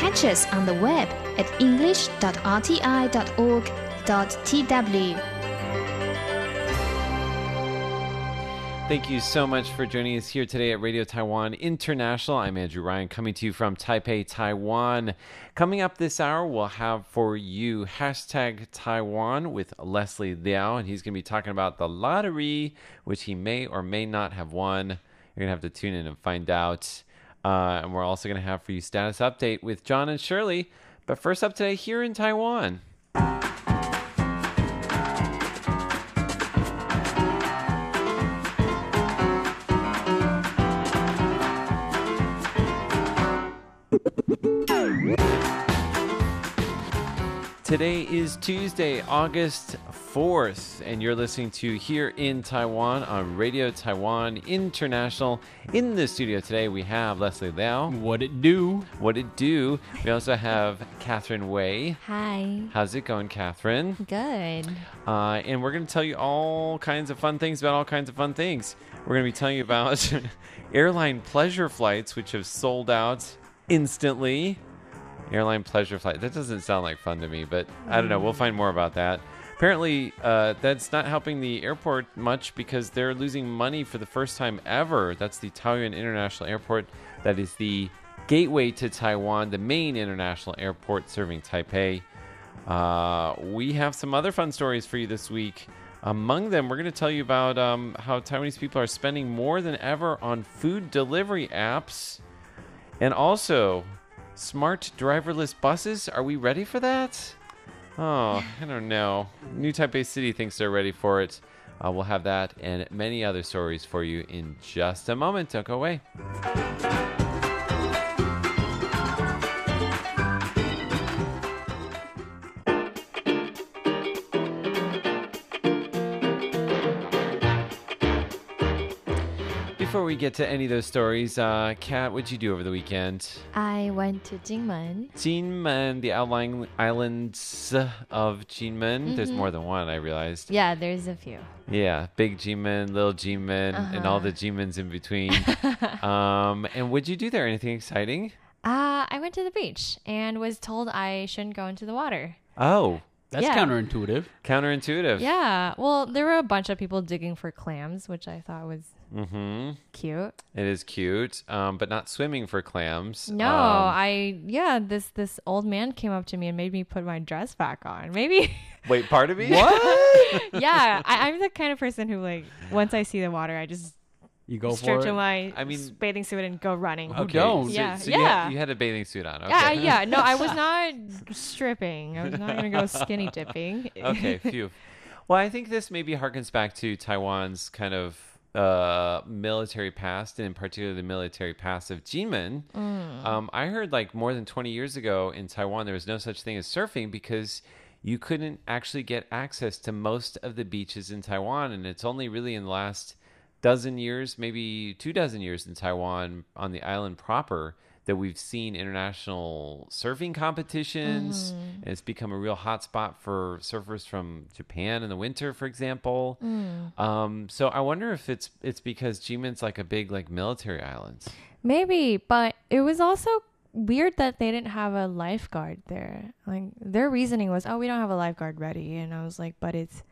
Catch us on the web at english.rti.org.tw. Thank you so much for joining us here today at Radio Taiwan International. I'm Andrew Ryan coming to you from Taipei, Taiwan. Coming up this hour, we'll have for you hashtag Taiwan with Leslie Liao, and he's going to be talking about the lottery, which he may or may not have won. You're going to have to tune in and find out. Uh, and we're also going to have for you status update with John and Shirley. But first up today, here in Taiwan. Today is Tuesday, August 4th, and you're listening to Here in Taiwan on Radio Taiwan International. In the studio today, we have Leslie Liao. What it do? What it do? We also have Catherine Wei. Hi. How's it going, Catherine? Good. Uh, and we're going to tell you all kinds of fun things about all kinds of fun things. We're going to be telling you about airline pleasure flights, which have sold out instantly. Airline pleasure flight. That doesn't sound like fun to me, but I don't know. We'll find more about that. Apparently, uh, that's not helping the airport much because they're losing money for the first time ever. That's the Taoyuan International Airport. That is the gateway to Taiwan, the main international airport serving Taipei. Uh, we have some other fun stories for you this week. Among them, we're going to tell you about um, how Taiwanese people are spending more than ever on food delivery apps. And also, smart driverless buses. Are we ready for that? Oh, I don't know. New Taipei City thinks they're ready for it. Uh, we'll have that and many other stories for you in just a moment. Don't go away. Get to any of those stories, uh, Kat, what'd you do over the weekend? I went to Jingmen. Jinmen, the outlying islands of Jinmen. There's more than one, I realized. Yeah, there's a few. Yeah, big Jinmen, little Jinmen, and all the Jinmens in between. um, and what'd you do there? Anything exciting? Uh, I went to the beach and was told I shouldn't go into the water. Oh, That's Yeah. counterintuitive. counterintuitive. Yeah. Well, there were a bunch of people digging for clams, which I thought was Mm-hmm. cute. It is cute, um, but not swimming for clams. No, Um, I yeah, this this old man came up to me and made me put my dress back on. Maybe wait, part of me? What? yeah, I, I'm the kind of person who like once I see the water, I just you go strip for to it. my I mean- bathing suit and go running. Who don't? So, Yeah, so You, had, yeah. you had a bathing suit on. Okay. Yeah, yeah. No, I was not stripping. I was not gonna go skinny dipping. okay, phew. Well, I think this maybe harkens back to Taiwan's kind of uh, military past, and in particular the military past of Jinmen. Um, I heard like more than 20 years ago in Taiwan, there was no such thing as surfing because you couldn't actually get access to most of the beaches in Taiwan. And it's only really in the last dozen years, maybe two dozen years in Taiwan on the island proper that we've seen international surfing competitions. And it's become a real hot spot for surfers from Japan in the winter, for example. Um, so I wonder if it's it's because Jinmen's like a big like military island. Maybe, but it was also weird that they didn't have a lifeguard there. Like their reasoning was, "Oh, we don't have a lifeguard ready," and I was like, "But it's."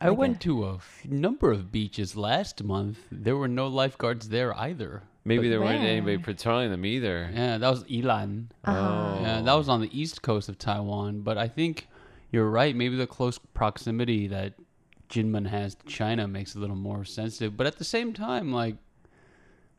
I Like went a- to a f- number of beaches last month. There were no lifeguards there either. Maybe But- there weren't where? anybody patrolling them either. Yeah, that was Ilan. Oh, Yeah, that was on the east coast of Taiwan. But I think you're right. Maybe the close proximity that Jinmen has to China makes it a little more sensitive. But at the same time, like,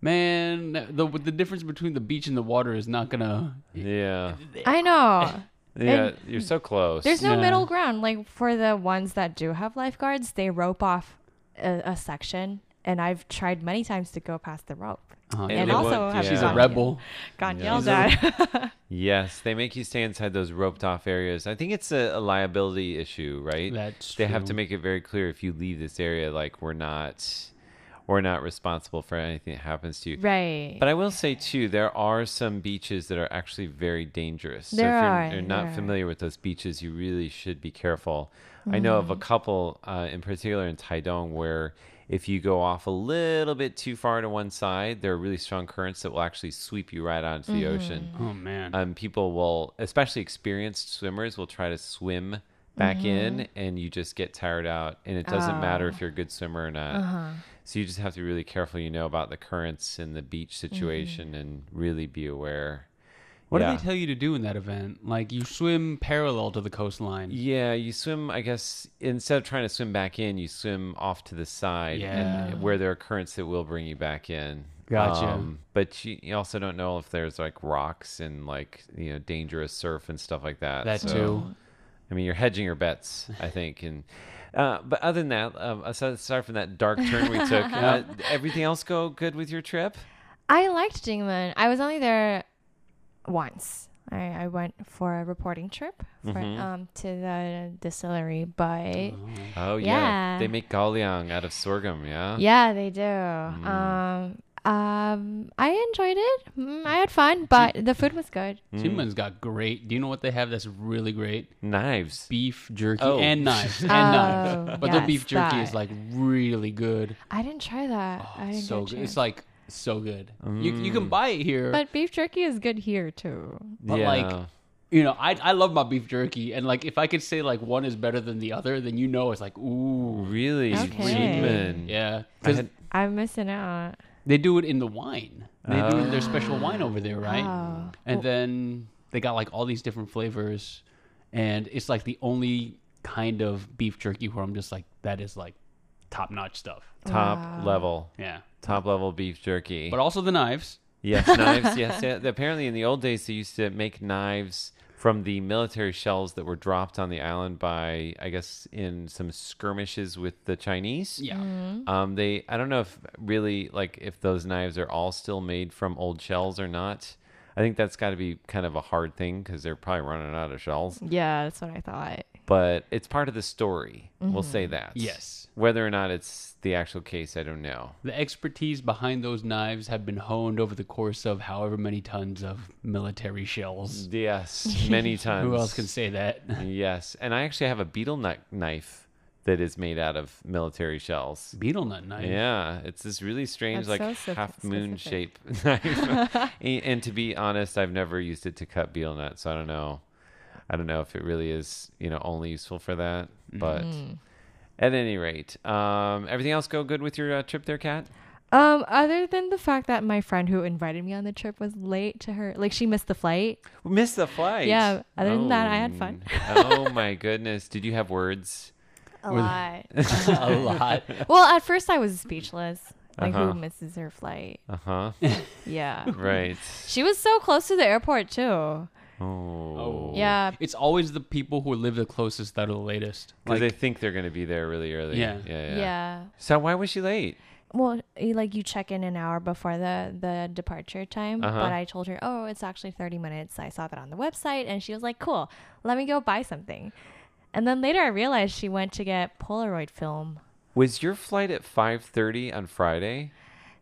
man, the the difference between the beach and the water is not gonna. yeah, I know. Yeah. And You're so close. There's no Yeah. middle ground. Like for the ones that do have lifeguards, they rope off a, a section, and I've tried many times to go past the rope. Uh, And they also would- yeah. she's a rebel. Gotten Yeah. yelled at. Yes, they make you stay inside those roped off areas. I think it's a, a liability issue, right? That's they have to make it very clear if you leave this area, like we're not, we're not responsible for anything that happens to you. right. But I will say too, there are some beaches that are actually very dangerous. so There if you're, are, you're there not are. familiar with those beaches, you really should be careful. I know Mm-hmm. of a couple uh, in particular in Taidong where If you go off a little bit too far to one side, there are really strong currents that will actually sweep you right out into the ocean. Oh man. Um, people will, especially experienced swimmers, will try to swim back in, and you just get tired out. And it doesn't matter if you're a good swimmer or not. So you just have to be really careful, you know, about the currents and the beach mm-hmm. situation, and really be aware. what yeah. do they tell you to do in that event? Like you swim parallel to the coastline. Yeah, you swim. I guess instead of trying to swim back in, you swim off to the side, Yeah. and where there are currents that will bring you back in. Gotcha. Um, but you, you also don't know if there's like rocks and like you know dangerous surf and stuff like that. That So, too. I mean, you're hedging your bets, I think. And uh, but other than that, um, aside, from that dark turn we took, uh, everything else go good with your trip? I liked Jingmen. I was only there once. I, I went for a reporting trip for, Mhm. um, to the distillery, but Oh yeah, Yeah. they make gaoliang out of sorghum. Yeah. yeah, they do. Mm. Um, um, I enjoyed it. Mm, I had fun, but the food was good. Mm. Jinmen's got great. Do you know what they have that's really great? Knives. Beef jerky Oh. and knives and Oh, knives. But the beef jerky is that. like really good. I didn't try that. Oh, I didn't so get a good. It's chance. like so good. You you Mm. can buy it here, but beef jerky is good here too. but yeah. like you know, I I love my beef jerky, and like if I could say like one is better than the other, then you know it's like ooh, really, Okay. Jinmen. yeah, I had- I'm missing out. They do it in the wine. They do it in their special wine over there, right? Oh. And then they got like all these different flavors, and it's like the only kind of beef jerky where I'm just like that is like top notch stuff. top Wow. level, Yeah, top level beef jerky. but also the knives. Yes, knives. Yes, yeah. apparently in the old days they used to make knives from the military shells that were dropped on the island by, I guess, in some skirmishes with the Chinese. Yeah. Mm-hmm. Um, they, I don't know if really like if those knives are all still made from old shells or not. I think that's got to be kind of a hard thing because they're probably running out of shells. Yeah, that's what I thought. But it's part of the story. We'll say that. Yes. Whether or not it's the actual case, I don't know. The expertise behind those knives have been honed over the course of however many tons of military shells. Yes, many times. Who else can say that? Yes, and I actually have a betel nut knife that is made out of military shells. Betel nut knife. Yeah, it's this really strange, That's like so spe- half moon shape knife. and, and to be honest, I've never used it to cut betel nuts, so I don't know. I don't know if it really is, you know, only useful for that. But Mm. At any rate, um, everything else go good with your uh, trip there, Kat? Um, other than the fact that my friend who invited me on the trip was late to her, like she missed the flight. Missed the flight. Yeah, other than that, I had fun. oh my goodness! Did you have words? A lot. a lot. well, at first I was speechless. Like Uh-huh. who misses her flight? Uh huh. Yeah. right. she was so close to the airport too. Oh. Yeah. It's always the people who live the closest that are the latest. Because Like, they think they're going to be there really early. Yeah. yeah. Yeah. Yeah. So why was she late? Well, like you check in an hour before the the departure time, Uh-huh. but I told her, "Oh, it's actually 30 minutes." I saw that on the website and she was like, "Cool. Let me go buy something." And then later I realized she went to get Polaroid film. Was your flight at 5:30 on Friday?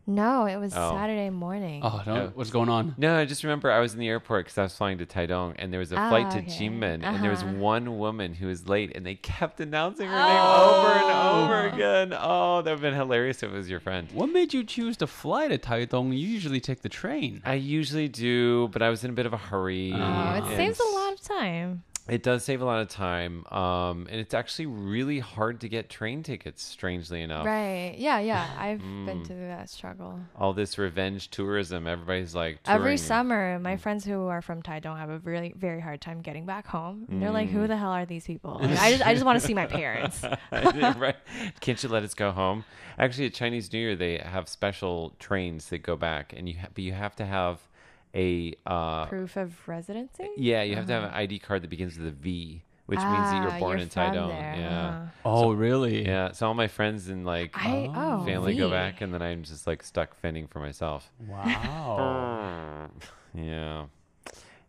No, it was Oh. Saturday morning. oh no, Oh. what's going on? No, I just remember I was in the airport because I was flying to Taidong, and there was a flight Ah, to okay. Jinmen, and there was Uh-huh. one woman who was late, and they kept announcing her name over and over Oh. again. Oh, that would have been hilarious if it was your friend. What made you choose to fly to Taitung? You usually take the train. I usually do, but I was in a bit of a hurry. Oh, it and saves a lot of time. It does save a lot of time, um, and it's actually really hard to get train tickets. Strangely enough, Right. Yeah, yeah. I've Mm. been through that struggle. all this revenge tourism, everybody's like Every summer, my friends who are from Taitung have a really very hard time getting back home. They're like, Mm. "Who the hell are these people?" Like, I just I just want to see my parents. right? Can't you let us go home? Actually, at Chinese New Year, they have special trains that go back, and you ha- but you have to have a uh, Proof of residency. yeah, you have to have an ID card that begins with a V, which means that Ah, you're born in from Taidong. there, Yeah, uh-huh. Oh, really? yeah. So all my friends and like I oh family go V. back, and then I'm just like stuck fending for myself. Wow. Yeah.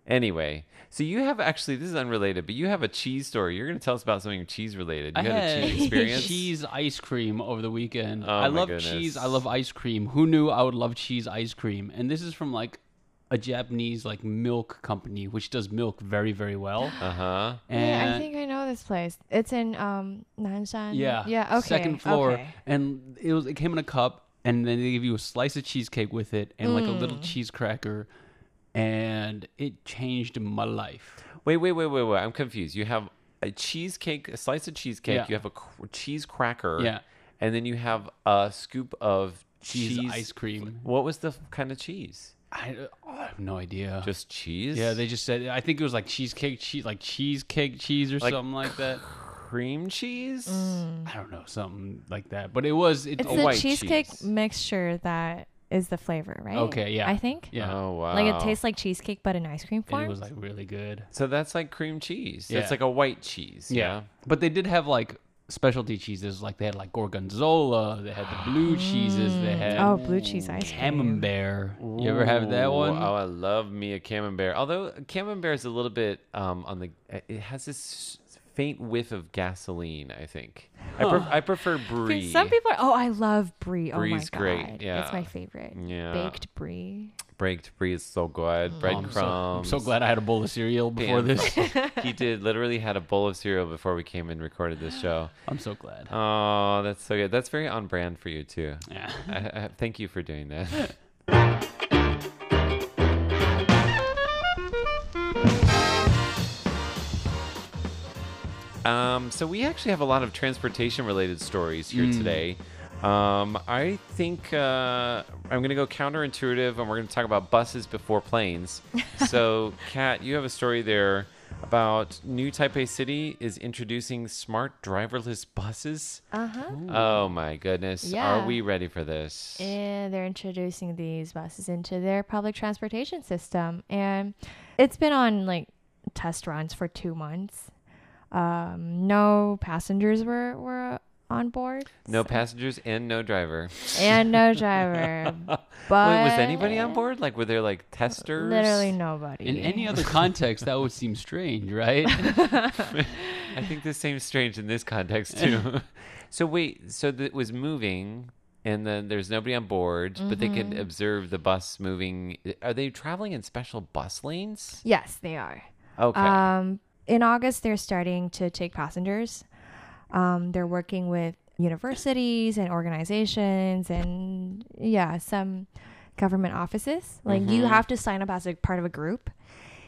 Anyway, so you have actually this is unrelated, but you have a cheese story. You're going to tell us about something cheese related. You I had, had a cheese experience. cheese ice cream over the weekend. Oh, I my love goodness. cheese. I love ice cream. Who knew I would love cheese ice cream? And this is from like a Japanese like milk company which does milk very very well. Uh huh. And Yeah, I think I know this place? It's in um Nanshan. Yeah. Yeah. Okay. Second floor, okay. and it was it came in a cup, and then they give you a slice of cheesecake with it, and like a little Mm. cheese cracker, and it changed my life. Wait, wait, wait, wait, wait. I'm confused. You have a cheesecake, a slice of cheesecake. Yeah. You have a cr- cheese cracker. Yeah. And then you have a scoop of Cheese, cheese, ice cream. What was the f- kind of cheese? I, I have no idea. Just cheese? yeah, they just said. I think it was like cheesecake, cheese, like cheesecake cheese or Like something like that. cream cheese? Mm. I don't know, something like that. But it was. It, It's a the white cheesecake cheese. mixture that is the flavor, right? Okay, yeah. I think. yeah. Oh wow. Like it tastes like cheesecake, but in ice cream and form. it was like really good. So that's like cream cheese. Yeah. It's like a white cheese. Yeah. But they did have like specialty cheeses. Like they had like gorgonzola. They had the blue cheeses. They had oh, blue cheese ice cream. camembert. You ever have that Ooh, one? Oh, I love me a camembert. Although camembert is a little bit um, on the. It has this faint whiff of gasoline. I think. I, pref- I prefer brie. Some people. Are, oh, I love brie. Oh my Brie's god, great, yeah. it's my favorite. Yeah. Baked brie. Baked brie is so good. Oh, I'm Breadcrumbs. so, I'm so glad I had a bowl of cereal before this. he did literally had a bowl of cereal before we came and recorded this show. I'm so glad. Oh, that's so good. That's very on brand for you too. Yeah. I, I, thank you for doing that. Um, so we actually have a lot of transportation related stories here today. Um, I think uh, I'm going to go counterintuitive, and we're going to talk about buses before planes. so, Kat, you have a story there about New Taipei City is introducing smart driverless buses. Uh huh. Oh my goodness! Yeah. Are we ready for this? And they're introducing these buses into their public transportation system, and it's been on like test runs for two months. Um, no passengers were were on board. No so- passengers and no driver. and no driver. but Wait, was anybody on board? Like, were there like testers? Literally nobody. In any other context, that would seem strange, right? I think this seems strange in this context too. so wait, so that was moving, and then there's nobody on board, but they Mm-hmm. could observe the bus moving. Are they traveling in special bus lanes? Yes, they are. Okay. Um, in August, they're starting to take passengers. Um, they're working with universities and organizations and, yeah, some government offices. Like, you Mhm. have to sign up as a part of a group.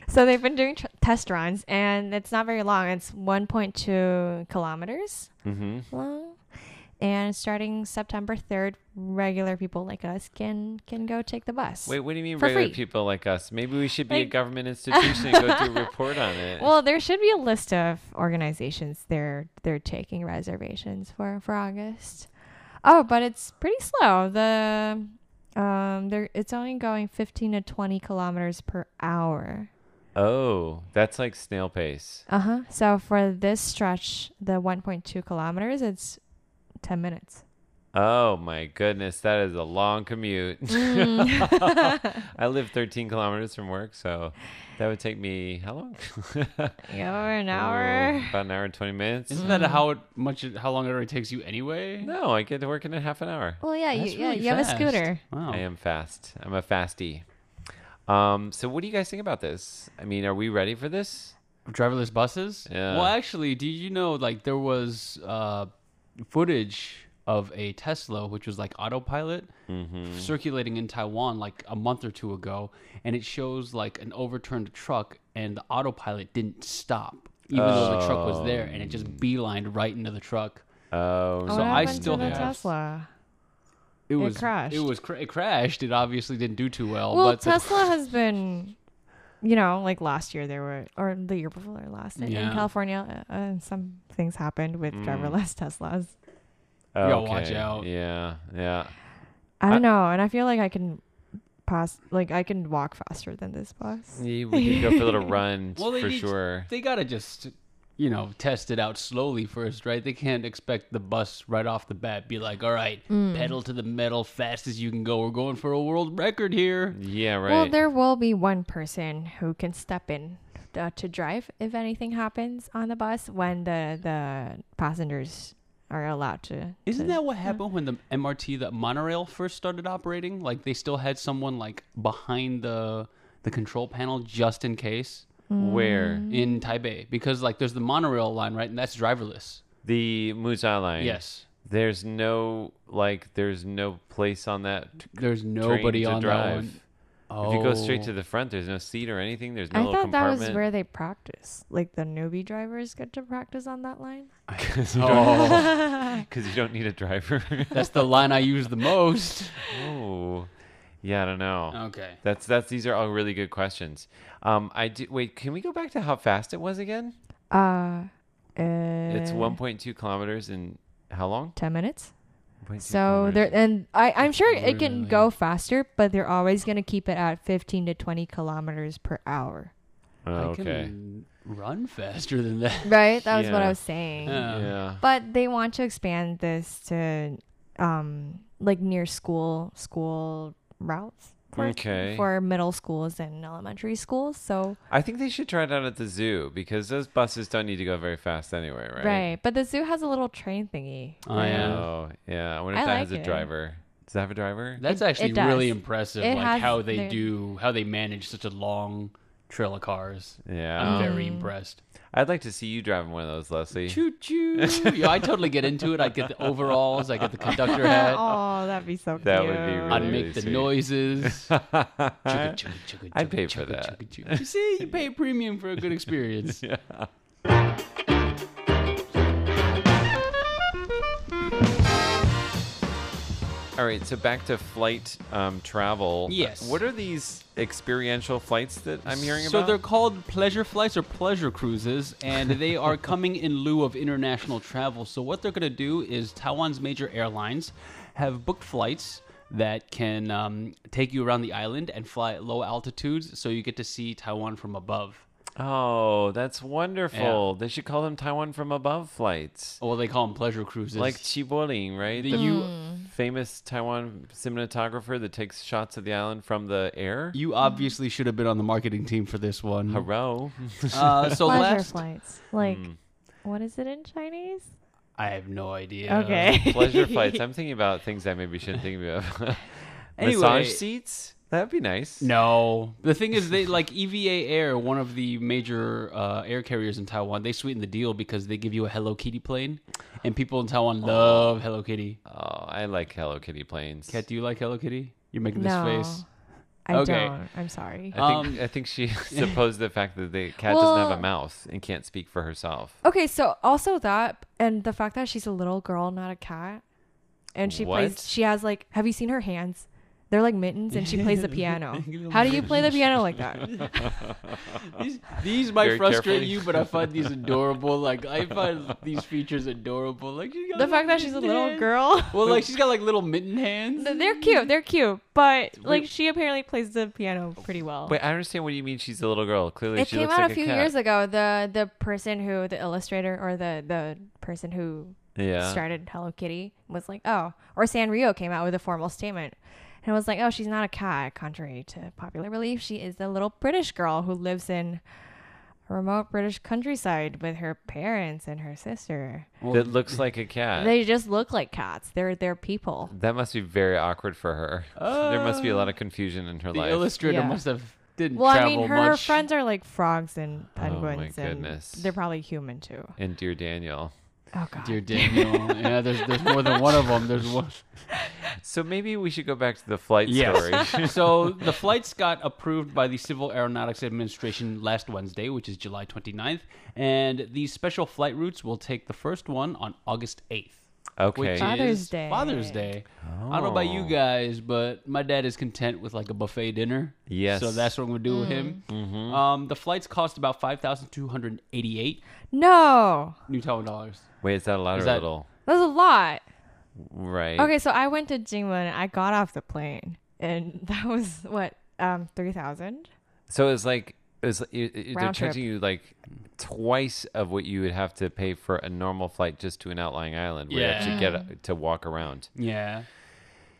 So they've been doing tr- test runs, and it's not very long. It's 1.2 kilometers mm-hmm. long. And starting September 3rd, regular people like us can can go take the bus. Wait, what do you mean regular free. people like us? Maybe we should be a government institution and go do a report on it. Well, there should be a list of organizations they're they're taking reservations for for August. Oh, but it's pretty slow. The um, there it's only going 15 to 20 kilometers per hour. oh, that's like snail pace. Uh huh. So for this stretch, the 1.2 kilometers, it's 10 minutes. Oh my goodness, that is a long commute. Mm. I live 13 kilometers from work, so that would take me how long? Yeah, an Oh, hour. about an hour and 20 minutes. Isn't that how it, much how long it already takes you anyway? No, I get to work in a half an hour. Well, yeah, you, That's yeah, really you have a scooter. Wow. I am fast. I'm a fastie. Um, so what do you guys think about this? I mean, are we ready for this? driverless buses. Yeah. Well, actually, did you know like there was uh, footage of a Tesla, which was like autopilot, Mm-hmm. circulating in Taiwan like a month or two ago, and it shows like an overturned truck, and the autopilot didn't stop, even though the truck was there, and it just beelined right into the truck. Oh, What So I still to the have- Tesla. It, It was crashed. It was cra- it crashed. It obviously didn't do too well. Well, but the- Tesla has been, you know, like last year there were, or the year before or last in Yeah. California, uh, uh, some things happened with Mm. driverless Teslas. You gotta watch out. Yeah, yeah. I I- don't know, and I feel like I can pass, like I can walk faster than this bus. Yeah, we could go for a little run Well, for need- sure. they gotta just you know test it out slowly first right they can't expect the bus right off the bat be like all right Mm. pedal to the metal fast as you can go we're going for a world record here Yeah, right. Well, there will be one person who can step in uh, to drive if anything happens on the bus when the the passengers are allowed to. isn't to- that what happened when the mrt the monorail first started operating like they still had someone like behind the the control panel just in case Where? Mm. in Taipei because like there's the monorail line, right? And that's driverless. The Muzha line. Yes. There's no like. There's no place on that There's train nobody to on drive. that one. If you go straight Oh. to the front, there's no seat or anything. There's no I little thought that was where they practice. Like the newbie drivers get to practice on that line. Because you, Oh, don't- 'cause you don't need a driver. that's the line I use the most. oh, yeah, I don't know. Okay. That's that's these are all really good questions. Um, I do wait. Can we go back to how fast it was again? Uh, uh It's 1.2 kilometers in how long? 10 minutes. So kilometers. there, and I, I'm sure it can Really? go faster, but they're always going to keep it at 15 to 20 kilometers per hour. Oh, I okay. can run faster than that. Right? That was what I was saying. Yeah. yeah. But they want to expand this to, um, like near school, school routes. For, Okay. For middle schools and elementary schools. So, I think they should try it out at the zoo because those buses don't need to go very fast anyway, right? right. But the zoo has a little train thingy. Oh, where- yeah. Oh, yeah. I wonder if I that like has a it. driver. Does that have a driver? That's actually really impressive. It like has how they do, how they manage such a long trail of cars. Yeah. I'm very Um, impressed. I'd like to see you driving one of those, Leslie. Choo choo. yeah, I totally get into it. I get the overalls. I get the conductor hat. oh, that'd be so That would be I'd really make the sweet. noises. Chugga, chugga, chugga, I'd chugga, pay for chugga, that. chugga, chugga. You see, you pay a premium for a good experience. All right, so back to flight um, travel. Yes. What are these experiential flights that I'm hearing so about? So they're called pleasure flights or pleasure cruises, and they are coming in lieu of international travel. So what they're going to do is Taiwan's major airlines have booked flights that can um, take you around the island and fly at low altitudes, so you get to see Taiwan from above. Oh, that's wonderful. They should call them Taiwan from above flights. Well, they call them pleasure cruises. Like Chi Po-lin, right? The The, U- famous Taiwan cinematographer that takes shots of the island from the air. you obviously should have been on the marketing team for this one. Hello. Uh, so Pleasure last, flights. Like, Hmm. what is it in Chinese? I have no idea. Okay. Pleasure flights. I'm thinking about things I maybe shouldn't think of. Anyway. Massage seats? That'd be nice. No, the thing is, they like EVA Air, one of the major uh, air carriers in Taiwan. They sweeten the deal because they give you a Hello Kitty plane, and people in Taiwan love Hello Kitty. Oh, I like Hello Kitty planes. Kat, do you like Hello Kitty? You're making no. this face. I Okay. don't. I'm sorry. I think Um, I think she supposed the fact that the cat doesn't have Well- a mouth and can't speak for herself. Okay, so also that and the fact that she's a little girl, not a cat, and she What? plays. She has like. Have you seen her hands? They're like mittens, and she plays the piano. How do you play the piano like that? These, these might Very frustrate carefully. you, but I find these adorable. Like I find these features adorable. Like she got The fact that she's a little hands. girl. Well, like she's got like little mitten hands. They're cute. They're cute, but like she apparently plays the piano pretty well. Wait, I understand what you mean. She's a little girl. Clearly, it she came looks out like a few cat. years ago. The the person who the illustrator or the the person who Yeah. started Hello Kitty was like, oh, or Sanrio came out with a formal statement. And it was like, oh, she's not a cat, contrary to popular belief. She is a little British girl who lives in a remote British countryside with her parents and her sister. that looks like a cat. They just look like cats. They're they're people. that must be very awkward for her. there must be a lot of oh. confusion in her the life. illustrator Yeah. must have didn't Well, I travel mean, her much. friends are like frogs and Oh, my penguins, and goodness. they're probably human too. and dear Daniel. Oh god. Dear Daniel, yeah, there's there's more than one of them. There's one. So maybe we should go back to the flight Yes. story. so the flights got approved by the Civil Aeronautics Administration last Wednesday, which is July 29th, and these special flight routes will take the first one on August 8th. Okay. Which Father's is Day. Father's Day. I don't know about you Oh. guys, but my dad is content with like a buffet dinner. Yes. So that's what I'm gonna do with him. Mhm. Um, the flights cost about five thousand two hundred eighty-eight No, New Taiwan dollars. Wait, is that a lot Is or that- little? that's a lot. Right. Okay, so I went to Jingmen. I got off the plane, and that was what um three thousand. So it's like it's it, it, they're Round trip. charging you like twice of what you would have to pay for a normal flight just to an outlying island where you actually get a, to walk around. Yeah.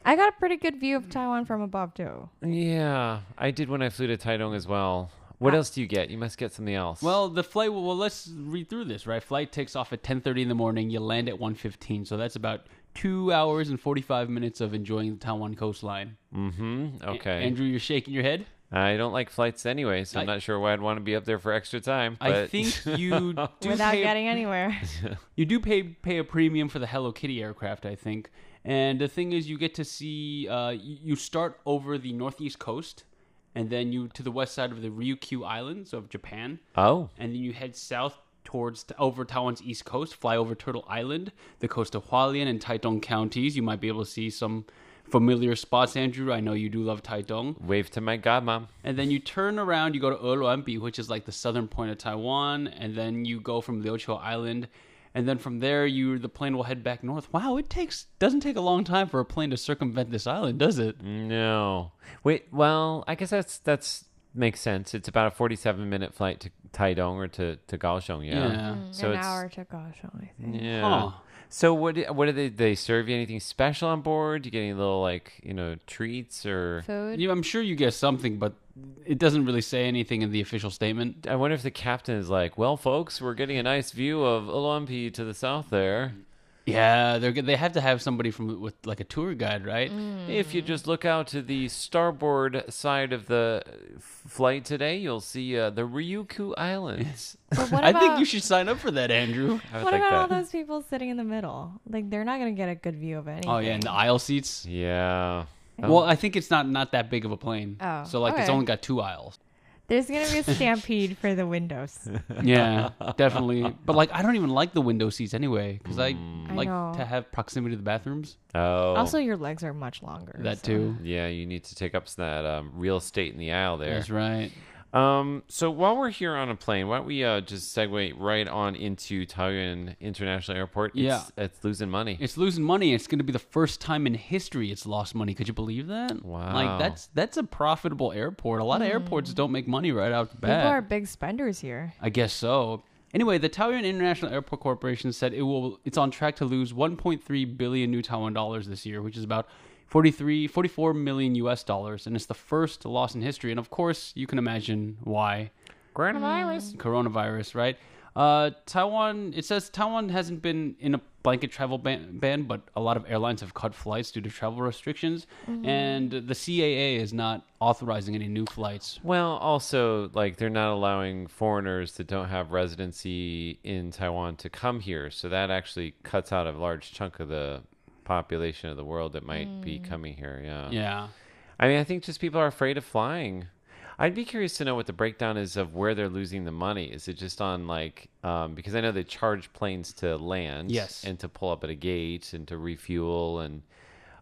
I got a pretty good view of Taiwan from above too. Yeah, I did when I flew to Taitung as well. What else do you get? You must get something else. Well, the flight. Well, let's read through this. Right, flight takes off at ten thirty in the morning. You land at one fifteen. So that's about two hours and forty five minutes of enjoying the Taiwan coastline. mm-hmm. A- Okay. Andrew, you're shaking your head. I don't like flights anyway, so I'm not sure why I'd want to be up there for extra time. I think you do without pay getting anywhere. You do pay pay a premium for the Hello Kitty aircraft, I think. And the thing is, you get to see. Uh, you you start over the northeast coast, and then you to the west side of the Ryukyu Islands of Japan, oh, and then you head south towards over Taiwan's east coast, fly over Turtle Island, the coast of Hualien and Taitung counties. You might be able to see some familiar spots, Andrew. I know you do love Taitung. wave to my godmom. And then you turn around, you go to Eluanbi, which is like the southern point of Taiwan, and then you go from Liuqiu Island, and then from there, you the plane will head back north. Wow, it takes doesn't take a long time for a plane to circumvent this island, does it? No. Wait, well, I guess that's that's makes sense. It's about a 47 minute flight to Taidong or to to Kaohsiung, yeah. Yeah. Mm, so An it's hour to Kaohsiung, I think. yeah. Huh. So what do- what do they they serve you anything special on board? Do you get any little like, you know, treats or Food. Yeah, I'm sure you get something, but it doesn't really say anything in the official statement. I wonder if the captain is like, "Well, folks, we're getting a nice view of Eluanbi to the south there. Yeah, they're good. They have to have somebody from with like a tour guide, right? If you just look out to the starboard side of the flight today, you'll see uh, the Ryukyu Islands." But what I think you should sign up for that, Andrew. What like about all those people sitting in the middle? Like they're not gonna get a good view of anything. Oh yeah, and the aisle seats. Yeah. Well, I think it's not not that big of a plane. Oh, so like it's only got two aisles. There's gonna be a stampede for the windows. Yeah, definitely. But like, I don't even like the window seats anyway because I Mm. I like know. to have proximity to the bathrooms. Oh. Also, your legs are much longer. That so- too. yeah, you need to take up some of that um, real estate in the aisle there. That's right. Um, so while we're here on a plane, why don't we uh, just segue right on into Taoyuan International Airport? It's, Yeah. it's losing money. It's losing money. It's going to be the first time in history it's lost money. Could you believe that? Wow. Like that's that's a profitable airport. A lot of airports don't make money right out the People are big spenders here. I guess so. Anyway, the Taoyuan International Airport Corporation said it will it's on track to lose 1.3 billion new Taiwan dollars this year, which is about 43 44 million US dollars, and it's the first loss in history. And of course, you can imagine why. Coronavirus. Coronavirus, right? Uh, Taiwan. It says Taiwan hasn't been in a blanket travel ban, ban, but a lot of airlines have cut flights due to travel restrictions, and the CAA is not authorizing any new flights. Well, also, like, they're not allowing foreigners that don't have residency in Taiwan to come here. So that actually cuts out a large chunk of the population of the world that might be coming here. Yeah. Yeah. I mean, I think just people are afraid of flying. I'd be curious to know what the breakdown is of where they're losing the money. Is it just on like um, because I know they charge planes to land, Yes. and to pull up at a gate and to refuel, and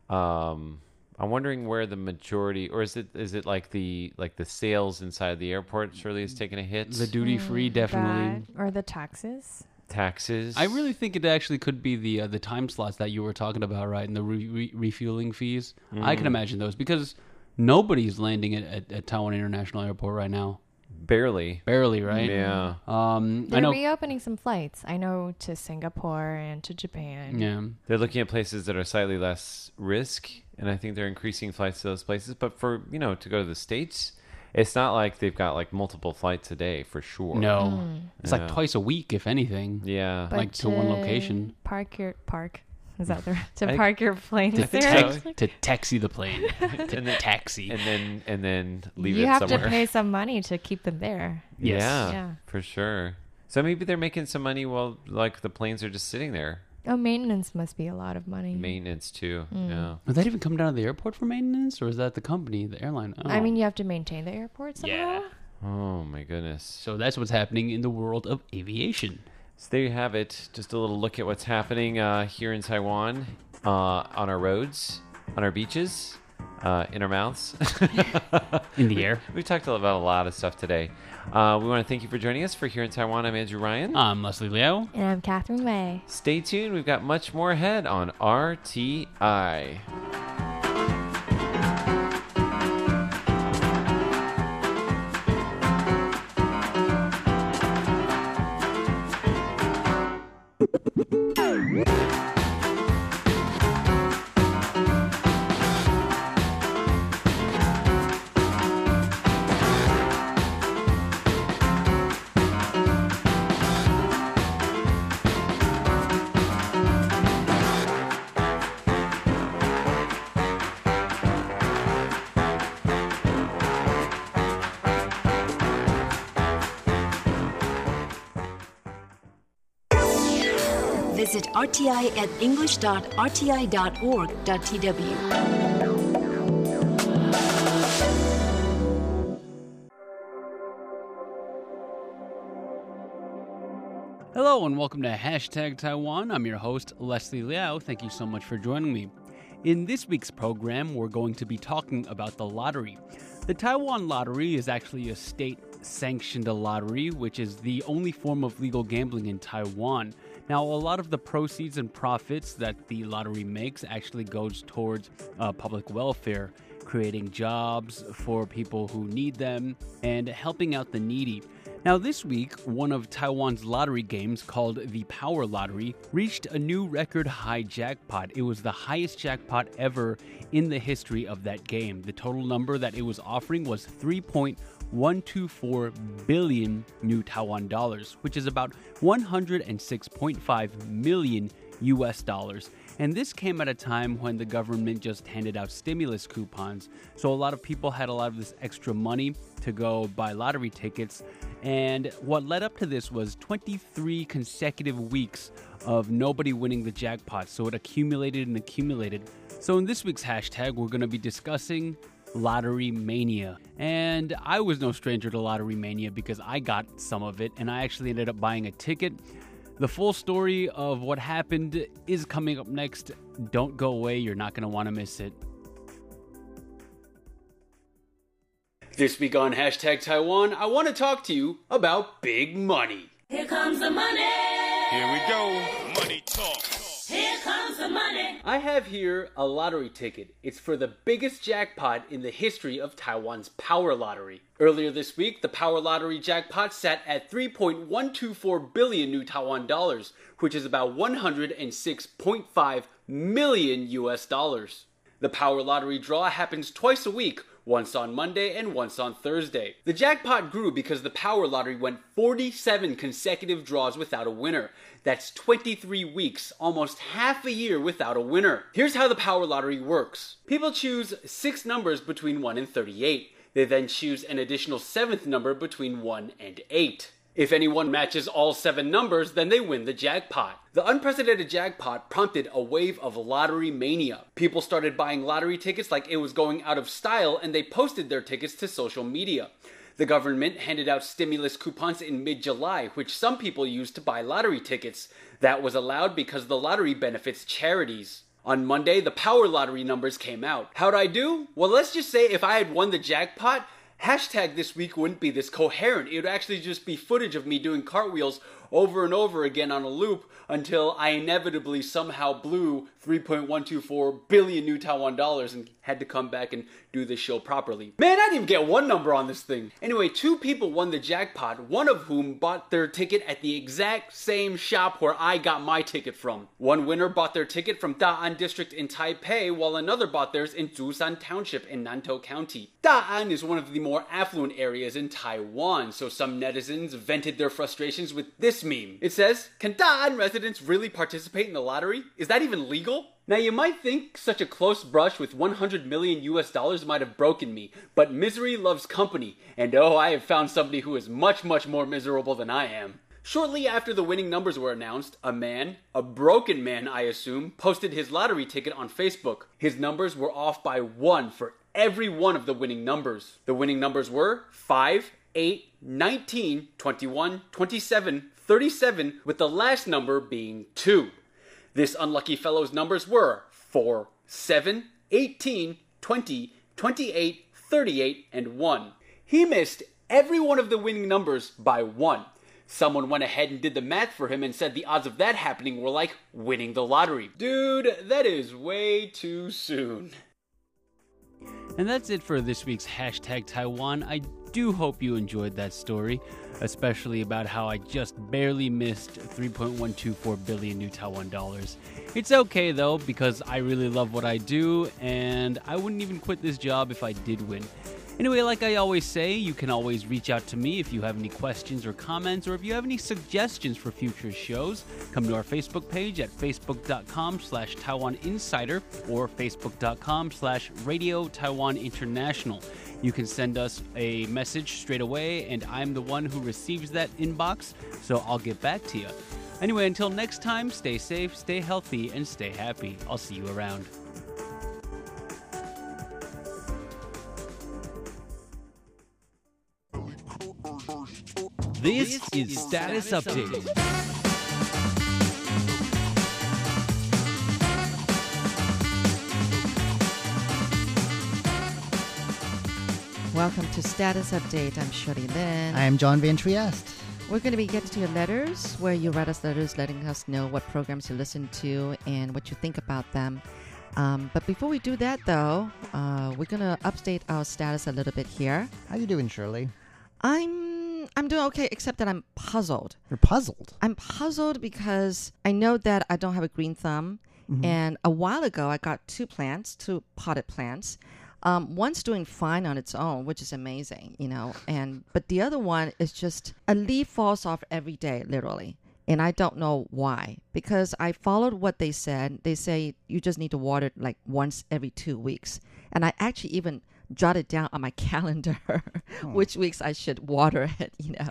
um, I'm wondering where the majority, or is it is it like the like the sales inside the airport surely is taking a hit? The duty free definitely. That- or the taxes. Taxes. I really think it actually could be the uh, the time slots that you were talking about, right? And the re- re- refueling fees. I can imagine those because nobody's landing at, at, at Taoyuan International Airport right now. barely. Barely, right? Yeah. Um, They're know. reopening some flights. I know to Singapore and to Japan. yeah. They're looking at places that are slightly less risk, and I think they're increasing flights to those places. But for you know to go to the states, it's not like they've got like multiple flights a day for sure. No, mm. it's Yeah. like twice a week, if anything. Yeah. But Like to one location. Park your park. Is that the to I- park your plane? Is there so. to taxi the plane. to And then- taxi. and then and then leave you it somewhere. You have somewhere. to pay some money to keep them there. Yes. Yeah, Yeah. for sure. So maybe they're making some money while like the planes are just sitting there. Oh, maintenance must be a lot of money. Maintenance too. Mm. Yeah. Would that even come down to the airport for maintenance, or is that the company, the airline? I Oh. mean, you have to maintain the airport somehow. Yeah. Oh my goodness. so that's what's happening in the world of aviation. So there you have it. Just a little look at what's happening uh, here in Taiwan, uh, on our roads, on our beaches, uh, in our mouths, in the air. We, have talked about a lot of stuff today. Uh, we want to thank you for joining us for Here in Taiwan. I'm Andrew Ryan. I'm Leslie Liao. And I'm Catherine Wei. Stay tuned. We've got much more ahead on RTI. Rti at english.rti.org.tw. Hello and welcome to Hashtag Taiwan. I'm your host, Leslie Liao. Thank you so much for joining me. In this week's program, we're going to be talking about the lottery. The Taiwan lottery is actually a state sanctioned lottery, which is the only form of legal gambling in Taiwan. Now, a lot of the proceeds and profits that the lottery makes actually goes towards uh, public welfare, creating jobs for people who need them, and helping out the needy. Now, this week, one of Taiwan's lottery games called the Power Lottery reached a new record high jackpot. It was the highest jackpot ever in the history of that game. The total number that it was offering was 3.124 billion new Taiwan dollars, which is about 106.5 million US dollars. And this came at a time when the government just handed out stimulus coupons. So a lot of people had a lot of this extra money to go buy lottery tickets. And what led up to this was 23 consecutive weeks of nobody winning the jackpot. So it accumulated and accumulated. So in this week's hashtag, we're going to be discussing Lottery Mania. And I was no stranger to Lottery Mania because I got some of it and I actually ended up buying a ticket. The full story of what happened is coming up next. Don't go away, you're not going to want to miss it. This week on Hashtag Taiwan, I want to talk to you about big money. Here comes the money. Here we go. Money talk. I have here a lottery ticket. It's for the biggest jackpot in the history of Taiwan's Power Lottery. Earlier this week, the Power Lottery jackpot sat at 3.124 billion new Taiwan dollars, which is about 106.5 million US dollars. The Power Lottery draw happens twice a week, once on Monday and once on Thursday. The jackpot grew because the Power Lottery went 47 consecutive draws without a winner. That's 23 weeks, almost half a year without a winner. Here's how the Power Lottery works people choose six numbers between 1 and 38. They then choose an additional seventh number between 1 and 8. If anyone matches all seven numbers, then they win the jackpot. The unprecedented jackpot prompted a wave of lottery mania. People started buying lottery tickets like it was going out of style and they posted their tickets to social media. The government handed out stimulus coupons in mid July, which some people used to buy lottery tickets. That was allowed because the lottery benefits charities. On Monday, the Power Lottery numbers came out. How'd I do? Well, let's just say if I had won the jackpot, hashtag this week wouldn't be this coherent. It would actually just be footage of me doing cartwheels over and over again on a loop until I inevitably somehow blew 3.124 billion new Taiwan dollars and had to come back and do this show properly. Man, I didn't even get one number on this thing. Anyway, two people won the jackpot, one of whom bought their ticket at the exact same shop where I got my ticket from. One winner bought their ticket from Da'an District in Taipei, while another bought theirs in Zhushan Township in Nantou County. Da'an is one of the more affluent areas in Taiwan, so some netizens vented their frustrations with this meme. It says, Can Da'an residents really participate in the lottery? Is that even legal? Now you might think such a close brush with 100 million US dollars might have broken me, but misery loves company, and oh, I have found somebody who is much, much more miserable than I am. Shortly after the winning numbers were announced, a man, a broken man I assume, posted his lottery ticket on Facebook. His numbers were off by one for every one of the winning numbers. The winning numbers were 5, 8, 19, 21, 27, 37, with the last number being 2. This unlucky fellow's numbers were 4, 7, 18, 20, 28, 38, and 1. He missed every one of the winning numbers by 1. Someone went ahead and did the math for him and said the odds of that happening were like winning the lottery. Dude, that is way too soon. And that's it for this week's hashtag Taiwan. I do hope you enjoyed that story, especially about how I just barely missed 3.124 billion new Taiwan dollars. It's okay though, because I really love what I do, and I wouldn't even quit this job if I did win. Anyway, like I always say, you can always reach out to me if you have any questions or comments, or if you have any suggestions for future shows. Come to our Facebook page at facebook.com slash Taiwan Insider or facebook.com slash Radio Taiwan International. You can send us a message straight away, and I'm the one who receives that inbox, so I'll get back to you. Anyway, until next time, stay safe, stay healthy, and stay happy. I'll see you around. This is Status Update. Welcome to Status Update. I'm Shirley Lin. I am John Van Trieste. We're going to be getting to your letters, where you write us letters letting us know what programs you listen to and what you think about them. Um, but before we do that, though, uh, we're going to update our status a little bit here. How are you doing, Shirley? I'm I'm doing okay, except that I'm puzzled. You're puzzled. I'm puzzled because I know that I don't have a green thumb, and a while ago I got two plants, two potted plants. Um, one's doing fine on its own, which is amazing, you know, and but the other one is just a leaf falls off every day, literally, and I don't know why. Because I followed what they said. They say you just need to water it like once every two weeks, and I actually even jotted down on my calendar which weeks I should water it, you know.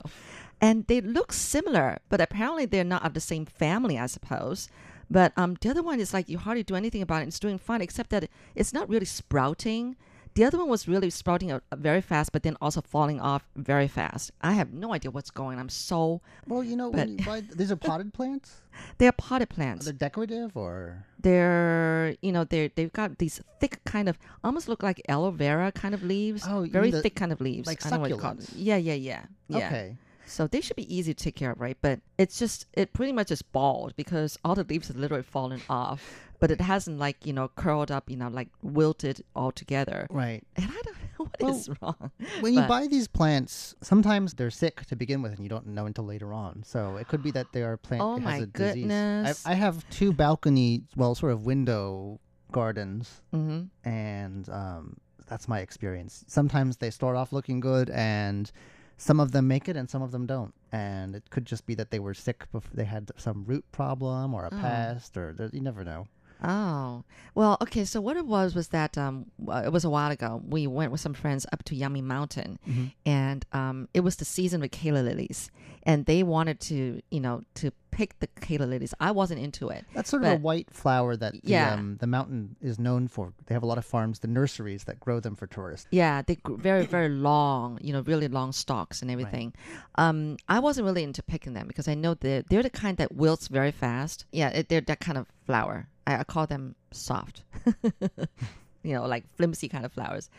And they look similar, but apparently they're not of the same family, I suppose. But um, the other one is like you hardly do anything about it. It's doing fine, except that it's not really sprouting. The other one was really sprouting uh, very fast, but then also falling off very fast. I have no idea what's going. on. I'm so Well, you know, But- when you buy, these are potted plants. they're potted plants. They're decorative or? They're you know they're they've got these thick kind of almost look like aloe vera kind of leaves. Oh, very the- thick kind of leaves. like I don't know what you call it. succulents? Yeah, yeah, yeah, yeah. Okay. So they should be easy to take care of, right? But it's just it pretty much is bald because all the leaves have literally fallen off, but it hasn't like you know curled up, you know, like wilted all together. Right. And I don't know what Well, is wrong. When you buy these plants, sometimes they're sick to begin with, and you don't know until later on. So it could be that they are plant. Oh my a disease. goodness. I, I have two balcony, well, sort of window gardens, hmm and um, that's my experience. Sometimes they start off looking good, and some of them make it, and some of them don't. And it could just be that they were sick before they had some root problem or a Oh. pest, or you never know. Oh well, okay. So what it was was that um, uh, it was a while ago. We went with some friends up to Yangming Mountain, Mm-hmm. and um, it was the season with calla lilies, and they wanted to, you know, to pick the calla lilies. I wasn't into it. That's sort of a white flower that the, Yeah. um, the mountain is known for. They have a lot of farms, the nurseries that grow them for tourists. Yeah, they grew very very long, you know, really long stalks and everything. Um, I wasn't really into picking them because I know they're they're the kind that wilts very fast. Yeah, it, they're that kind of flower. I, I call them soft, you know, like flimsy kind of flowers.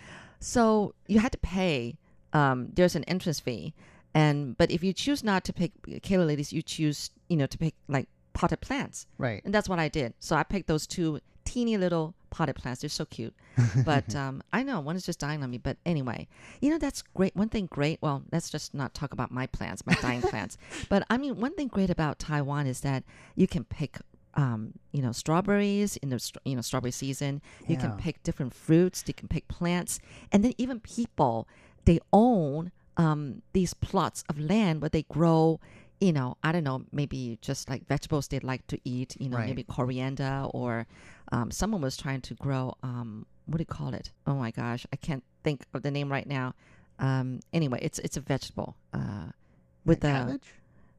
So you had to pay. Um, there's an entrance fee, and but if you choose not to pick calla ladies, you choose you know to pick like potted plants. Right. And that's what I did. So I picked those two teeny little potted plants. They're so cute. But um, I know one is just dying on me. But anyway, you know, that's great. One thing great, well, let's just not talk about my plants, my dying plants. But I mean, one thing great about Taiwan is that you can pick. Um, you know, strawberries in the you know strawberry season. You can pick different fruits. You can pick plants, and then even people they own um, these plots of land where they grow you know, I don't know, maybe just like vegetables they like to eat, you know, Right. maybe coriander or um, someone was trying to grow, um, what do you call it? Oh my gosh, I can't think of the name right now. Um, anyway, it's it's a vegetable. Uh, with the cabbage.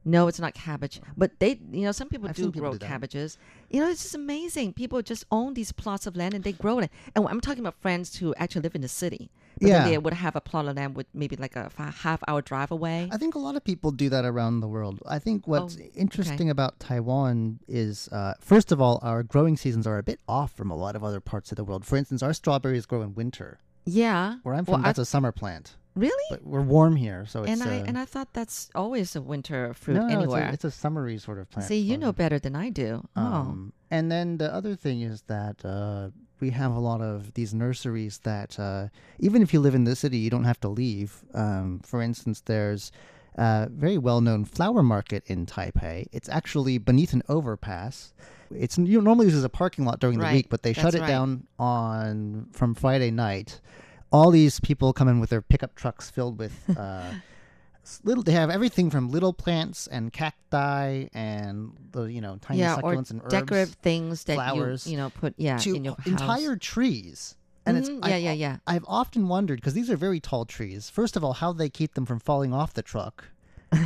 No, it's not cabbage. But they, you know, some people I've do people grow do cabbages. You know, it's just amazing. People just own these plots of land and they grow it. And I'm talking about friends who actually live in the city. But Yeah. they would have a plot of land with maybe like a f- half hour drive away. I think a lot of people do that around the world. I think what's Oh, okay. interesting about Taiwan is, uh, first of all, our growing seasons are a bit off from a lot of other parts of the world. For instance, our strawberries grow in winter. yeah. Where I'm from, I- that's a summer plant. Really? But we're warm here, so it's and I uh, and I thought that's always a winter fruit no, no, anywhere. It's a, it's a summery sort of plant. See, you know better than I do. oh, Um, and then the other thing is that uh, we have a lot of these nurseries that uh, even if you live in the city, you don't have to leave. Um, for instance, there's a very well-known flower market in Taipei. It's actually beneath an overpass. It's you know, normally used as a parking lot during the week, but they shut it right. down on from Friday night. All these people come in with their pickup trucks filled with. Uh, Little, they have everything from little plants and cacti and the you know tiny yeah, succulents and herbs decorative things that flowers you you know put yeah to in your house. entire trees. And Mhm, it's yeah, I've, yeah, yeah. I've often wondered because these are very tall trees. First of all, how they keep them from falling off the truck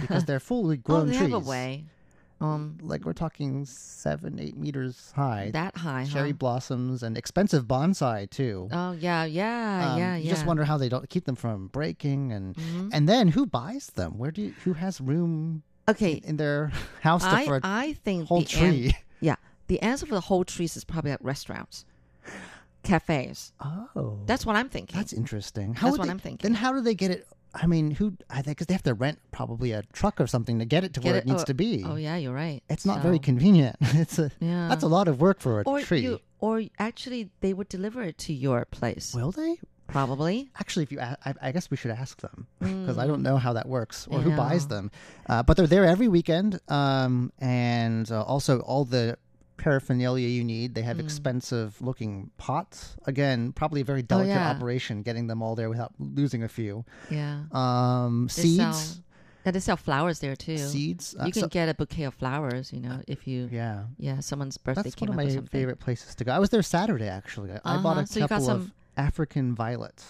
because they're fully grown oh, grown they trees. have a way. Um, like we're talking seven, eight meters high. that high, Cherry huh? blossoms and expensive bonsai too. Oh yeah, yeah, Um, yeah, you yeah. just wonder how they don't keep them from breaking, and Mhm. and then who buys them? Where do you, who has room Okay, in their house to, I for a I think whole the an- tree? yeah, the answer for the whole trees is probably at restaurants, cafes. Oh, That's what I'm thinking. that's interesting. How That's what they- I'm thinking. Then how do they get it? I mean, who? I think because they have to rent probably a truck or something to get it to Get where it- it, needs oh, to be. Oh yeah, you're right. It's not very convenient. It's a Yeah. that's a lot of work for a or tree. You, or actually, they would deliver it to your place. Will they? Probably. Actually, if you, I guess we should ask them because I Mm. don't know how that works or who buys them. Uh, but they're there every weekend, um, and uh, also all the paraphernalia you need. They have Mm. expensive looking pots. Again, probably a very delicate Oh, yeah. operation getting them all there without losing a few. Yeah. Um, seeds, sell- yeah, they sell flowers there too. seeds. uh, You can so- get a bouquet of flowers, you know, if you yeah. yeah someone's birthday That's one of my favorite places to go. I was there Saturday actually. I- I bought Uh-huh. a So couple of African violets.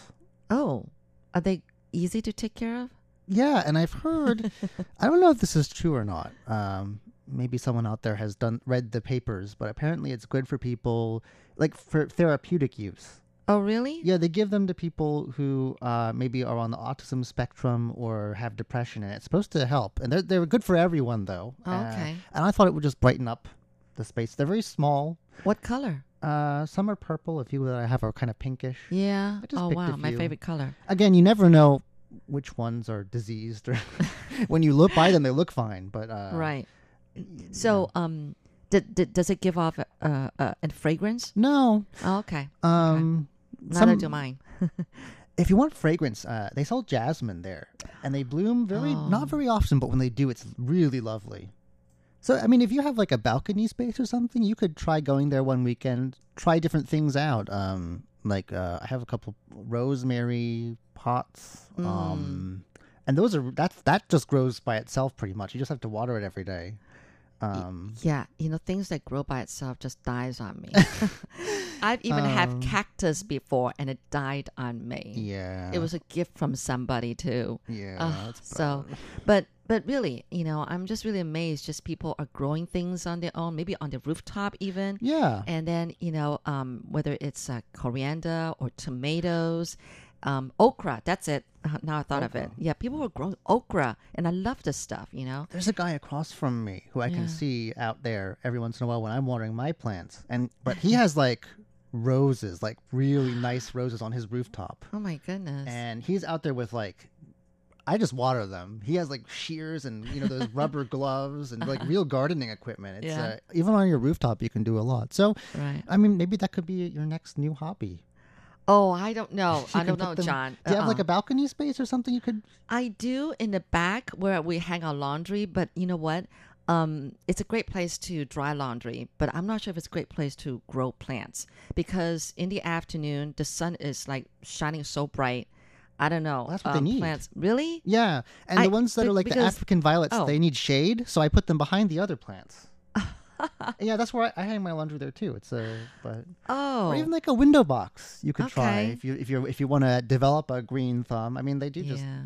Oh, are they easy to take care of? Yeah, and I've heard. I don't know if this is true or not. Um, maybe someone out there has done read the papers, but apparently it's good for people, like for therapeutic use. Oh, really? Yeah, they give them to people who uh, maybe are on the autism spectrum or have depression, and it's supposed to help. And they're they're good for everyone though. Oh, Uh, okay. and I thought it would just brighten up the space. They're very small. What color? Uh, some are purple. A few that I have are kind of pinkish. Yeah. Oh wow, my favorite color. Again, you never know which ones are diseased or when you look by them they look fine but uh right. So, um, did, did, does it give off a, a, a, a fragrance? no Oh, okay. um Neither some- do mine. if you want fragrance uh they sell jasmine there and they bloom very Oh. not very often but when they do it's really lovely so i mean if you have like a balcony space or something you could try going there one weekend try different things out um like uh i have a couple rosemary pots Mm. um and those are that's that just grows by itself pretty much you just have to water it every day um Yeah, you know, things that grow by itself just dies on me. I've even had Um, cactus before, and it died on me. yeah It was a gift from somebody too. yeah that's so, but but really, you know, I'm just really amazed. Just people are growing things on their own, maybe on the rooftop even. yeah And then you know, um, whether it's uh, coriander or tomatoes, um, okra. That's it. Uh, now I thought of it. Yeah, people were growing okra, and I love this stuff. You know. There's a guy across from me who I can see out there every once in a while when I'm watering my plants, and but he has like roses, like really nice roses on his rooftop, Oh my goodness. and he's out there with like. I just water them. He has like shears and you know those rubber gloves and like real gardening equipment. It's Yeah. uh, even on your rooftop you can do a lot. So right. I mean maybe that could be your next new hobby. Oh, I don't know. I don't know, them- John. Do you have like Uh-uh. a balcony space or something you could? I do in the back where we hang our laundry, but you know what? Um, it's a great place to dry laundry, but I'm not sure if it's a great place to grow plants because in the afternoon the sun is like shining so bright. I don't know. Well, that's what they um, need. Plants, really? Yeah, and I- the ones that be- are like the African violets, oh. they need shade, so I put them behind the other plants. yeah, that's where I, I hang my laundry there too. It's a but Oh, or even like a window box you could try if you if you if you want to develop a green thumb. I mean, they do just yeah.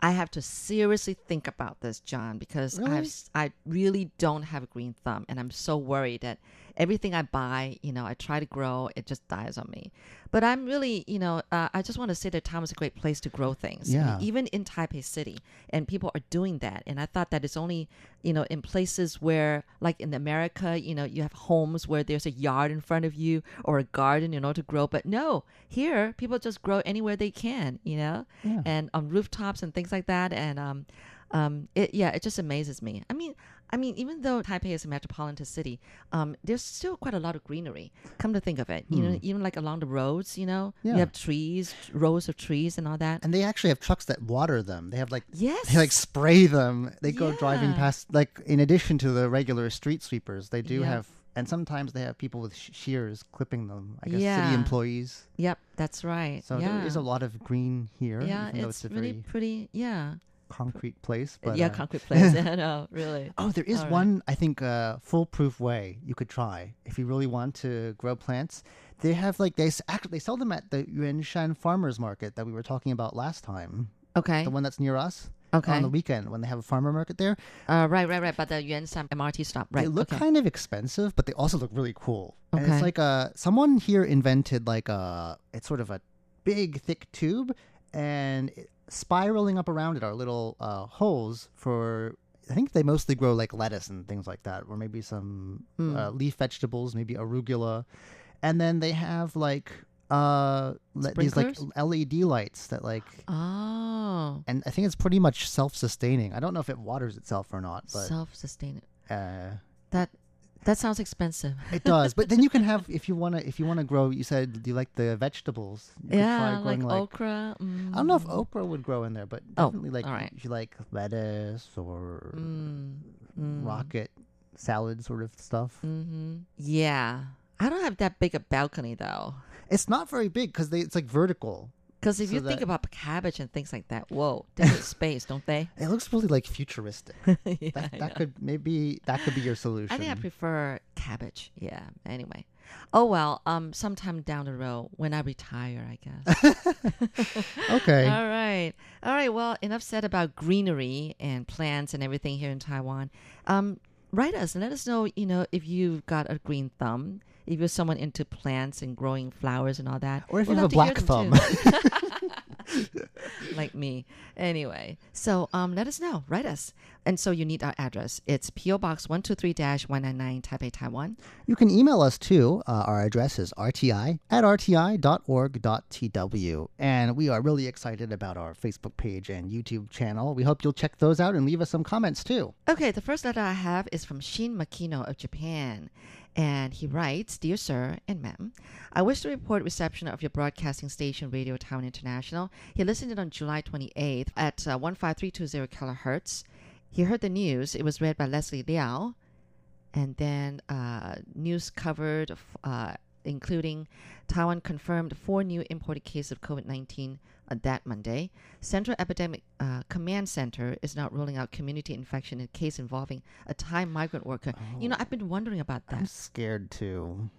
I have to seriously think about this, John, because Really? I've I really don't have a green thumb, and I'm so worried that everything I buy, you know, I try to grow, it just dies on me. But I'm really, you know, uh, I just want to say that Taiwan is a great place to grow things. I mean, Yeah. even in Taipei City, and people are doing that. And I thought that it's only, you know, in places where, like in America, you know, you have homes where there's a yard in front of you or a garden, you know, to grow. But no, here people just grow anywhere they can, you know, Yeah. and on rooftops and things like that. And um, um, it yeah, it just amazes me. I mean. I mean, even though Taipei is a metropolitan city, um, there's still quite a lot of greenery. Come to think of it, you know, even like along the roads, you know, Hmm. Yeah. you have trees, rows of trees, and all that. and they actually have trucks that water them. They have like Yes, they like spray them. They go driving past like in addition to the regular street sweepers, they do Yeah. have and sometimes they have people with sh- shears clipping them. I guess Yeah. city employees. Yep, that's right. So yeah. there is a lot of green here, yeah, it's, it's really pretty. Yeah, concrete place. But yeah, uh, concrete place. I know, really. Oh, there is All right. one, I think, uh, foolproof way you could try if you really want to grow plants. They have like they actually they sell them at the Yuanshan Farmers Market that we were talking about last time, Okay. the one that's near us. Okay. on the weekend when they have a farmer market there. Uh, right, right, right. But the Yuanshan MRT stop, right? They look okay. kind of expensive, but they also look really cool. And Okay. it's like a someone here invented like a it's sort of a big thick tube, and it, spiraling up around it are little uh, holes for. I think they mostly grow like lettuce and things like that, or maybe some Hmm. uh, leaf vegetables, maybe arugula, and then they have like uh le- these like LED lights that like Oh, and I think it's pretty much self-sustaining. I don't know if it waters itself or not, but self-sustaining. uh, That that sounds expensive. it does. but then you can have if you want to if you want to grow. You said you like the vegetables. You yeah, like, growing, okra. Mm. I don't know if okra would grow in there, but Oh, definitely like all right. if you like lettuce or Mm, mm, rocket salad sort of stuff. Mm-hmm. Yeah, I don't have that big a balcony though. It's not very big because it's like vertical. Because if So you think about cabbage and things like that, whoa, they need space, don't they? It looks really like futuristic. yeah, that that could maybe that could be your solution. I think I prefer cabbage. Yeah. Anyway. Oh well. Um. Sometime down the road, when I retire, I guess. okay. All right. All right. Well, enough said about greenery and plants and everything here in Taiwan. Um. Write us and let us know. You know, if you've got a green thumb, if you're someone into plants and growing flowers and all that, Or if you have a black too. like me. Anyway, so um, let us know. Write us. And so you need our address. It's PO Box 123-199 Taipei, Taiwan. You can email us too. Uh, our address is rti at rti.org.tw. And we are really excited about our Facebook page and YouTube channel. We hope you'll check those out and leave us some comments too. Okay, the first letter I have is from Shin Makino of Japan. And he writes Dear Sir and Ma'am, I wish to report reception of your broadcasting station, Radio Taiwan International. He listened in on July 28th at uh, 15320 kilohertz. He heard the news. It was read by Leslie Liao. And then uh, news covered, uh, including Taiwan confirmed four new imported cases of COVID 19 uh, that Monday. Central Epidemic uh, Command Center is now ruling out community infection in a case involving a Thai migrant worker. You know, I've been wondering about that. I'm scared too.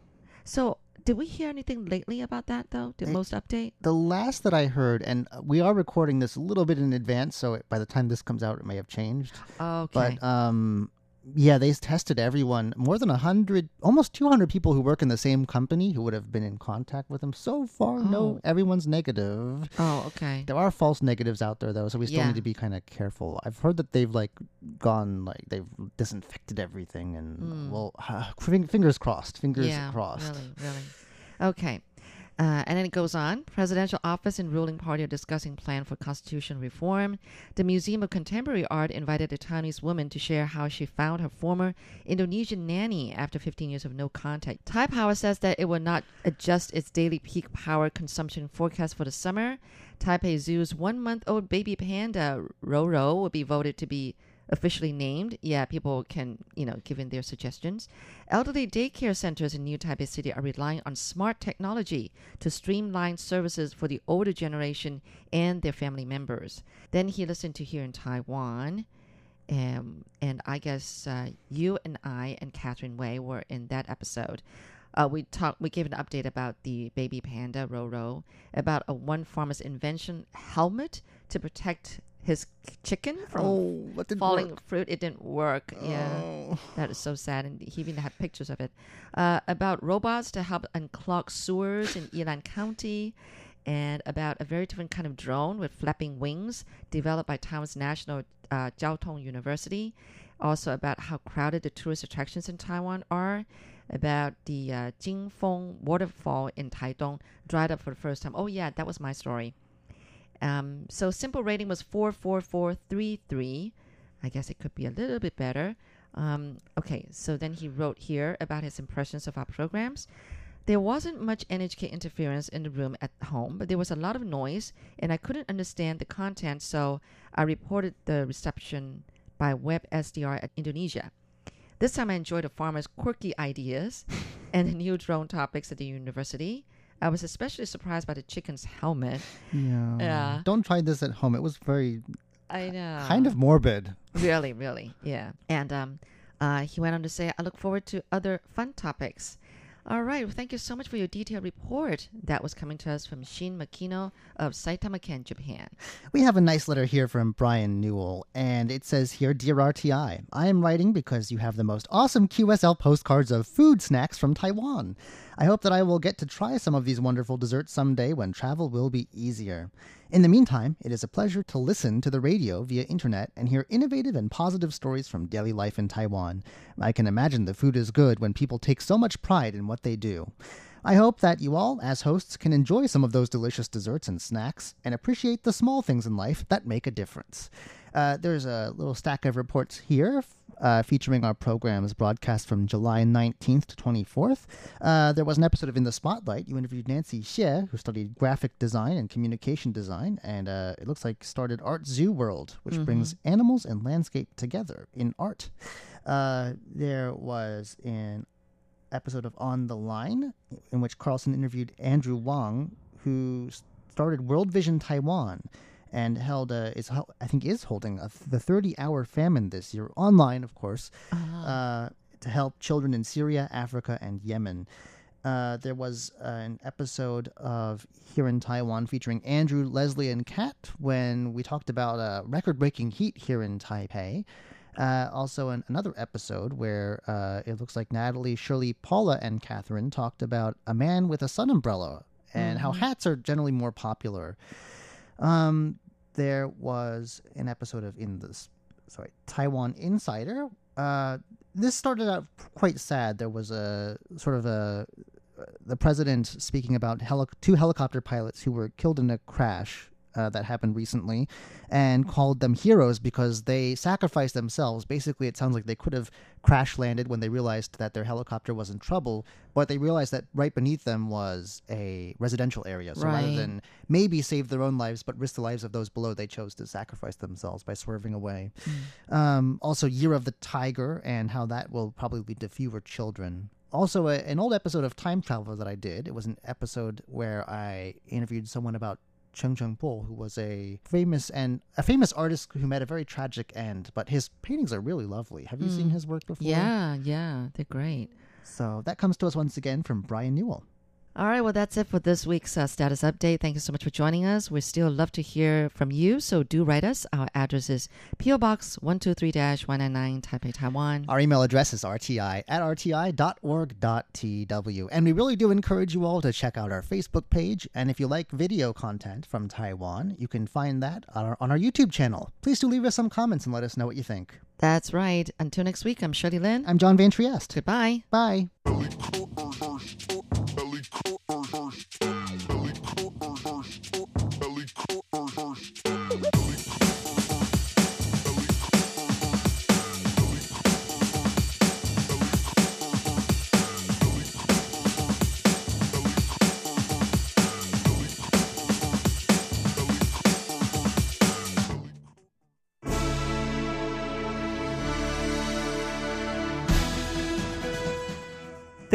So, did we hear anything lately about that, though? The most update? The last that I heard, and we are recording this a little bit in advance, so it, by the time this comes out, it may have changed. Okay. But um, yeah, they tested everyone. More than hundred, almost two hundred people who work in the same company who would have been in contact with them. So far, Oh. no, everyone's negative. oh, okay. There are false negatives out there though, so we still Yeah. need to be kind of careful. I've heard that they've like gone like they've disinfected everything, and Mm. well, fing- fingers crossed. Fingers yeah, crossed. Really, really. Okay. Uh, and then it goes on. Presidential office and ruling party are discussing plan for constitutional reform. The Museum of Contemporary Art invited a Taiwanese woman to share how she found her former Indonesian nanny after 15 years of no contact. Taipower says that it will not adjust its daily peak power consumption forecast for the summer. Taipei Zoo's one-month-old baby panda Roro will be voted to be officially named. Yeah, people can, you know, give in their suggestions. Elderly daycare centers in New Taipei City are relying on smart technology to streamline services for the older generation and their family members. Then he listened to here in Taiwan. Um, and I guess uh, you and I and Catherine Wei were in that episode. Uh, we talked. We gave an update about the baby panda Roro, about a one farmer's invention helmet to protect his chicken from Oh, falling work? fruit. It didn't work. Yeah, Oh. that is so sad. And he even had pictures of it. Uh, about robots to help unclog sewers in Yilan County, and about a very different kind of drone with flapping wings developed by Taiwan's National uh, Jiao Tong University. Also about how crowded the tourist attractions in Taiwan are. About the uh, Jingfeng waterfall in Taitung dried up for the first time. Oh yeah, that was my story. Um, so simple rating was 44433. I guess it could be a little bit better. Um, okay, so then he wrote here about his impressions of our programs. There wasn't much NHK interference in the room at home, but there was a lot of noise, and I couldn't understand the content, so I reported the reception by Web SDR at Indonesia. This time I enjoyed the farmers' quirky ideas and the new drone topics at the university. I was especially surprised by the chicken's helmet. Yeah. Yeah. Don't try this at home. It was very I know. kind of morbid. Really, really, yeah. And um, uh, he went on to say, I look forward to other fun topics. All right. Well, thank you so much for your detailed report. That was coming to us from Shin Makino of Saitama Ken, Japan. We have a nice letter here from Brian Newell, and it says here Dear RTI, I am writing because you have the most awesome QSL postcards of food snacks from Taiwan. I hope that I will get to try some of these wonderful desserts someday when travel will be easier. In the meantime, it is a pleasure to listen to the radio via internet and hear innovative and positive stories from daily life in Taiwan. I can imagine the food is good when people take so much pride in what they do. I hope that you all, as hosts, can enjoy some of those delicious desserts and snacks and appreciate the small things in life that make a difference. Uh, there's a little stack of reports here uh, featuring our programs broadcast from July 19th to 24th. Uh, there was an episode of In the Spotlight. You interviewed Nancy Xie, who studied graphic design and communication design, and uh, it looks like started Art Zoo World, which brings animals and landscape together in art. Uh, there was an episode of On the Line, in which Carlson interviewed Andrew Wang, who started World Vision Taiwan and held a, is I think is holding a, the 30 hour famine this year online, of course, uh, to help children in Syria, Africa, and Yemen. Uh, there was uh, an episode of here in Taiwan featuring Andrew, Leslie, and Kat when we talked about uh, record-breaking heat here in Taipei. Uh, also, an, another episode where uh, it looks like Natalie, Shirley, Paula, and Catherine talked about a man with a sun umbrella and how hats are generally more popular. Um, there was an episode of in this sorry Taiwan Insider. Uh, this started out quite sad. There was a sort of a the president speaking about heli- two helicopter pilots who were killed in a crash uh, that happened recently, and called them heroes because they sacrificed themselves. Basically, it sounds like they could have crash landed when they realized that their helicopter was in trouble, but they realized that right beneath them was a residential area. So rather than maybe save their own lives but risk the lives of those below, they chose to sacrifice themselves by swerving away. Um, also, Year of the Tiger and how that will probably lead to fewer children. Also, a, an old episode of Time Traveler that I did. It was an episode where I interviewed someone about Chen Cheng Po, who was a famous and a famous artist who met a very tragic end. But his paintings are really lovely. Have you seen hmm. his work before? Yeah, yeah, they're great. So that comes to us once again from Brian Newell. All right, well, that's it for this week's uh, status update. Thank you so much for joining us. We still love to hear from you, so do write us. Our address is P.O. Box 123 199, Taipei, Taiwan. Our email address is rti at rti.org.tw. And we really do encourage you all to check out our Facebook page. And if you like video content from Taiwan, you can find that on our, on our YouTube channel. Please do leave us some comments and let us know what you think. That's right. Until next week, I'm Shirley Lin. I'm John Van Trieste. Goodbye. Bye.